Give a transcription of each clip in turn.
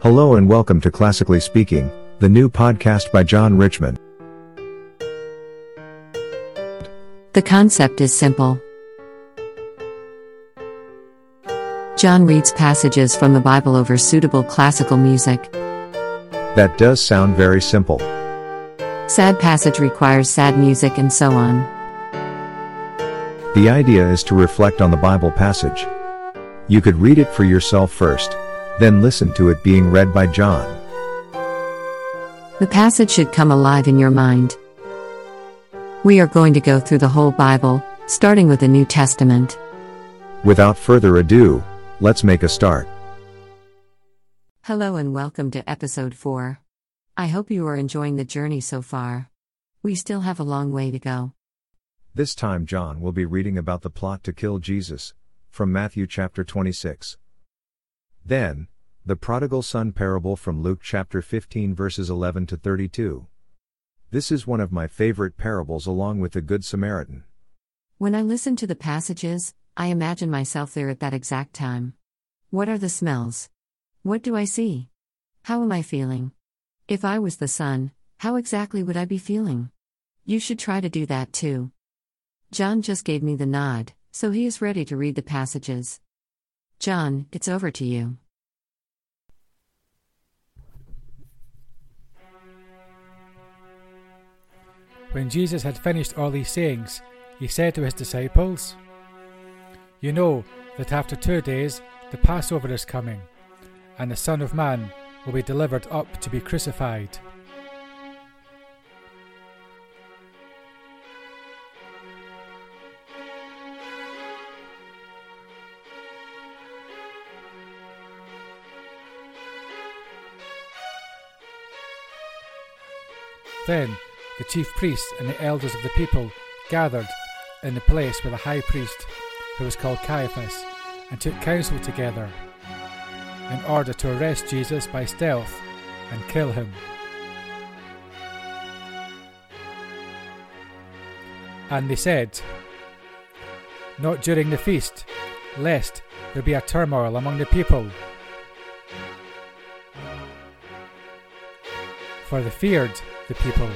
Hello and welcome to Classically Speaking, the new podcast by John Richmond. The concept is simple. John reads passages from the Bible over suitable classical music. That does sound very simple. Sad passage requires sad music and so on. The idea is to reflect on the Bible passage. You could read it for yourself first, then listen to it being read by John. The passage should come alive in your mind. We are going to go through the whole Bible, starting with the New Testament. Without further ado, let's make a start. Hello and welcome to episode 4. I hope you are enjoying the journey so far. We still have a long way to go. This time John will be reading about the plot to kill Jesus, from Matthew chapter 26. Then, the prodigal son parable from Luke chapter 15 verses 11 to 32. This is one of my favorite parables along with the Good Samaritan. When I listen to the passages, I imagine myself there at that exact time. What are the smells? What do I see? How am I feeling? If I was the son, how exactly would I be feeling? You should try to do that too. John just gave me the nod, so he is ready to read the passages. John, it's over to you. When Jesus had finished all these sayings, he said to his disciples, You know that after two days the Passover is coming, and the Son of Man will be delivered up to be crucified. Then the chief priests and the elders of the people gathered in the place where the high priest, who was called Caiaphas, and took counsel together in order to arrest Jesus by stealth and kill him. And they said, Not during the feast, lest there be a turmoil among the people. For they feared the people.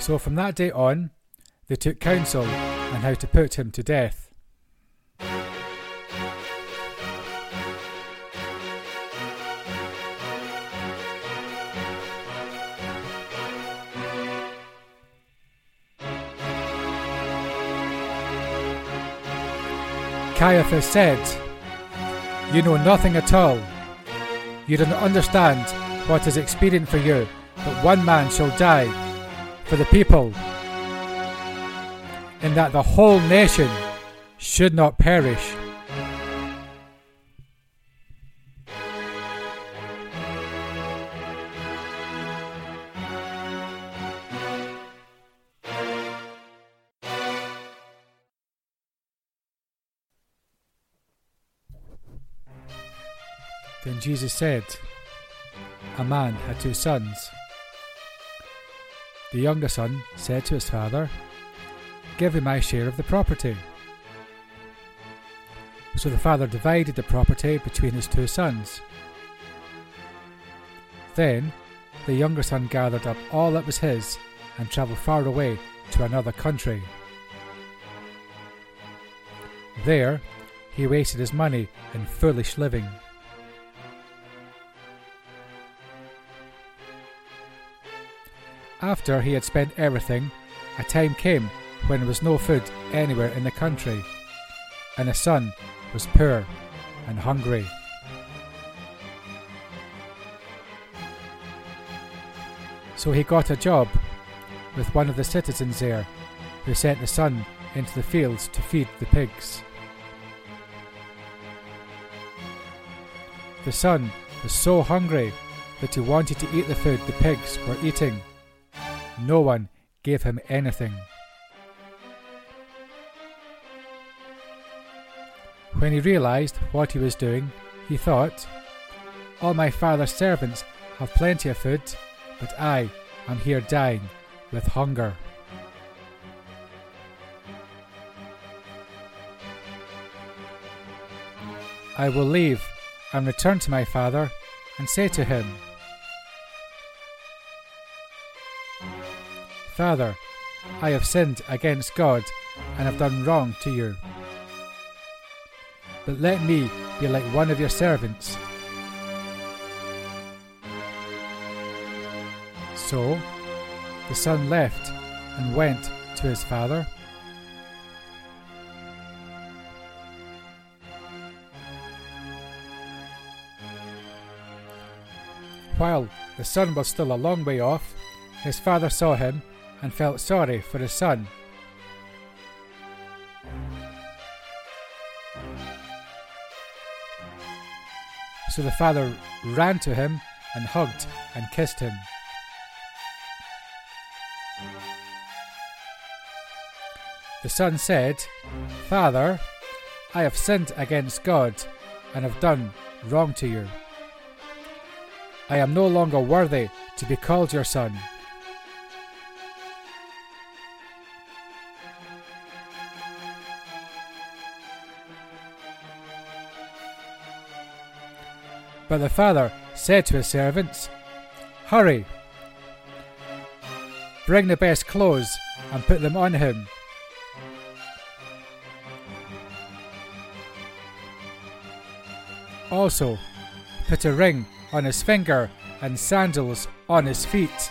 So from that day on, they took counsel on how to put him to death. Caiaphas said, You know nothing at all. You do not understand what is expedient for you, but one man shall die for the people, and that the whole nation should not perish. Then Jesus said, A man had two sons. The younger son said to his father, Give me my share of the property. So the father divided the property between his two sons. Then the younger son gathered up all that was his and travelled far away to another country. There he wasted his money in foolish living. After he had spent everything, a time came when there was no food anywhere in the country, and his son was poor and hungry. So he got a job with one of the citizens there, who sent the son into the fields to feed the pigs. The son was so hungry that he wanted to eat the food the pigs were eating. No one gave him anything. When he realized what he was doing, he thought, All my father's servants have plenty of food, but I am here dying with hunger. I will leave and return to my father and say to him, Father, I have sinned against God and have done wrong to you. But let me be like one of your servants. So the son left and went to his father. While the son was still a long way off, his father saw him and felt sorry for his son. So the father ran to him and hugged and kissed him. The son said, Father, I have sinned against God and have done wrong to you. I am no longer worthy to be called your son. But the father said to his servants, Hurry! Bring the best clothes and put them on him. Also, put a ring on his finger and sandals on his feet.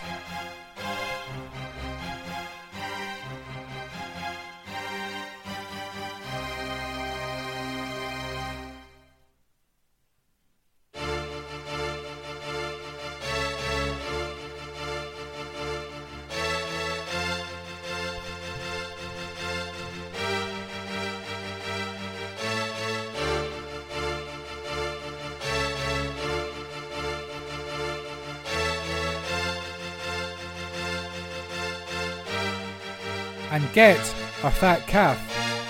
And get a fat calf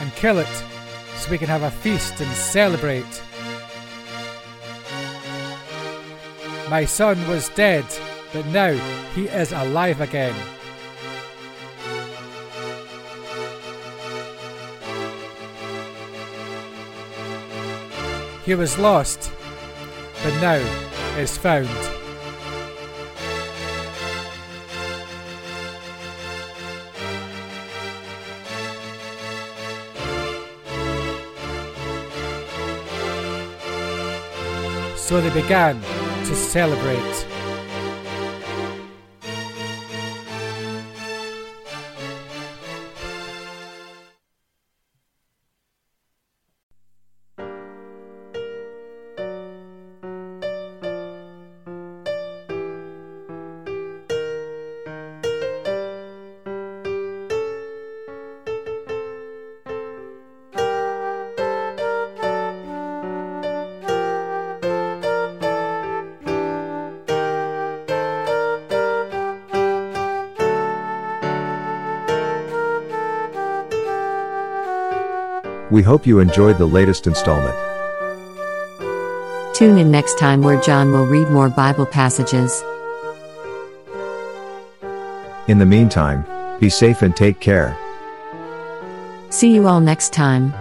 and kill it so we can have a feast and celebrate. My son was dead, but now he is alive again. He was lost, but now is found. So they began to celebrate. We hope you enjoyed the latest installment. Tune in next time where John will read more Bible passages. In the meantime, be safe and take care. See you all next time.